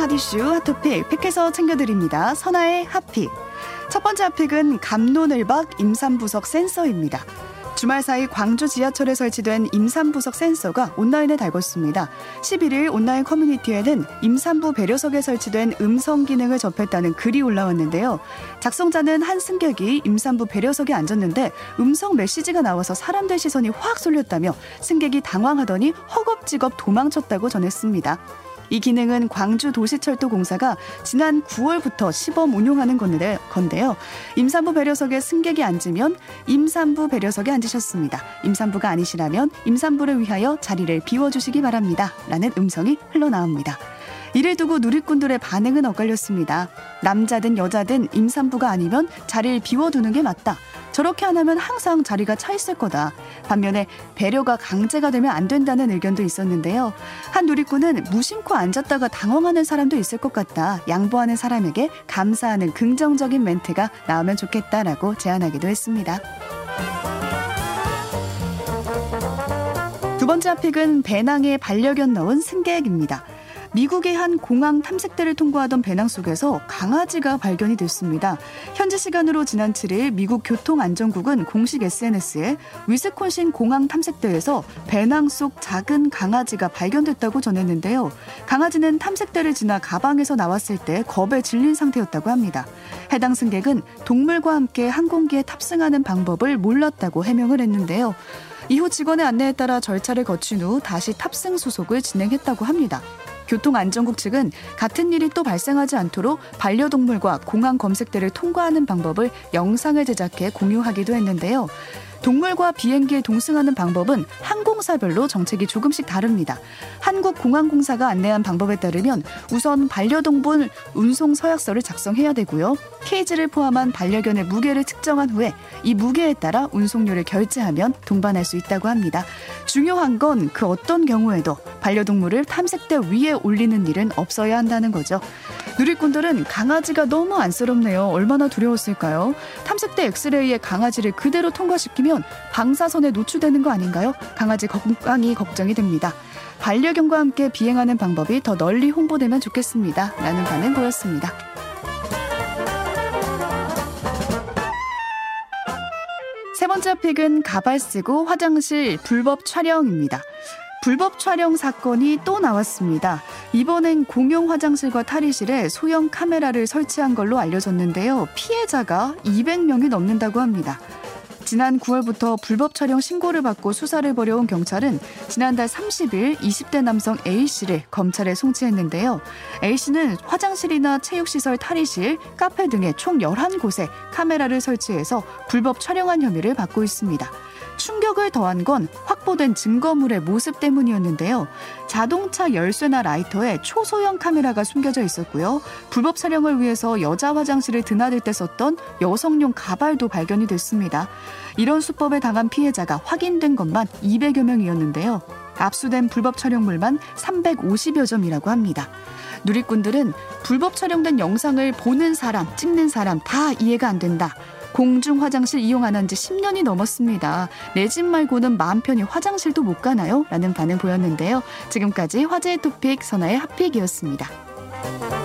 핫이슈 핫토픽 팩해서 챙겨드립니다. 선아의 핫픽. 첫 번째 핫픽은 감론을박 임산부석 센서입니다. 주말 사이 광주 지하철에 설치된 임산부석 센서가 온라인에 달궜습니다. 11일 온라인 커뮤니티에는 임산부 배려석에 설치된 음성 기능을 접했다는 글이 올라왔는데요. 작성자는 한 승객이 임산부 배려석에 앉았는데 음성 메시지가 나와서 사람들 시선이 확 쏠렸다며 승객이 당황하더니 허겁지겁 도망쳤다고 전했습니다. 이 기능은 광주 도시철도공사가 지난 9월부터 시범 운용하는 건데요. 임산부 배려석에 승객이 앉으면 임산부 배려석에 앉으셨습니다. 임산부가 아니시라면 임산부를 위하여 자리를 비워주시기 바랍니다. 라는 음성이 흘러나옵니다. 이를 두고 누리꾼들의 반응은 엇갈렸습니다. 남자든 여자든 임산부가 아니면 자리를 비워두는 게 맞다. 저렇게 안 하면 항상 자리가 차 있을 거다. 반면에 배려가 강제가 되면 안 된다는 의견도 있었는데요. 한 누리꾼은 무심코 앉았다가 당황하는 사람도 있을 것 같다. 양보하는 사람에게 감사하는 긍정적인 멘트가 나오면 좋겠다라고 제안하기도 했습니다. 두 번째 픽은 배낭에 반려견 넣은 승객입니다. 미국의 한 공항 탐색대를 통과하던 배낭 속에서 강아지가 발견이 됐습니다. 현지 시간으로 지난 7일 미국 교통안전국은 공식 SNS에 위스콘신 공항 탐색대에서 배낭 속 작은 강아지가 발견됐다고 전했는데요. 강아지는 탐색대를 지나 가방에서 나왔을 때 겁에 질린 상태였다고 합니다. 해당 승객은 동물과 함께 항공기에 탑승하는 방법을 몰랐다고 해명을 했는데요. 이후 직원의 안내에 따라 절차를 거친 후 다시 탑승 수속을 진행했다고 합니다. 교통안전국 측은 같은 일이 또 발생하지 않도록 반려동물과 공항 검색대를 통과하는 방법을 영상을 제작해 공유하기도 했는데요. 동물과 비행기에 동승하는 방법은 항공사별로 정책이 조금씩 다릅니다. 한국공항공사가 안내한 방법에 따르면 우선 반려동물 운송 서약서를 작성해야 되고요. 케이지를 포함한 반려견의 무게를 측정한 후에 이 무게에 따라 운송료를 결제하면 동반할 수 있다고 합니다. 중요한 건 그 어떤 경우에도 반려동물을 탐색대 위에 올리는 일은 없어야 한다는 거죠. 누리꾼들은 강아지가 너무 안쓰럽네요. 얼마나 두려웠을까요? 탐색대 엑스레이에 강아지를 그대로 통과시키면 방사선에 노출되는 거 아닌가요? 강아지 건강이 걱정이 됩니다. 반려견과 함께 비행하는 방법이 더 널리 홍보되면 좋겠습니다. 라는 반응 보였습니다. 세 번째 픽은 가발 쓰고 화장실 불법 촬영입니다. 불법 촬영 사건이 또 나왔습니다. 이번엔 공용 화장실과 탈의실에 소형 카메라를 설치한 걸로 알려졌는데요. 피해자가 200명이 넘는다고 합니다. 지난 9월부터 불법 촬영 신고를 받고 수사를 벌여온 경찰은 지난달 30일 20대 남성 A씨를 검찰에 송치했는데요. A씨는 화장실이나 체육시설 탈의실, 카페 등의 총 11곳에 카메라를 설치해서 불법 촬영한 혐의를 받고 있습니다. 충격을 더한 건 확보된 증거물의 모습 때문이었는데요. 자동차 열쇠나 라이터에 초소형 카메라가 숨겨져 있었고요. 불법 촬영을 위해서 여자 화장실을 드나들 때 썼던 여성용 가발도 발견이 됐습니다. 이런 수법에 당한 피해자가 확인된 것만 200여 명이었는데요. 압수된 불법 촬영물만 350여 점이라고 합니다. 누리꾼들은 불법 촬영된 영상을 보는 사람, 찍는 사람 다 이해가 안 된다. 공중 화장실 이용 안 한 지 10년이 넘었습니다. 내 집 말고는 마음 편히 화장실도 못 가나요? 라는 반응 보였는데요. 지금까지 화제의 토픽 선아의 핫픽이었습니다.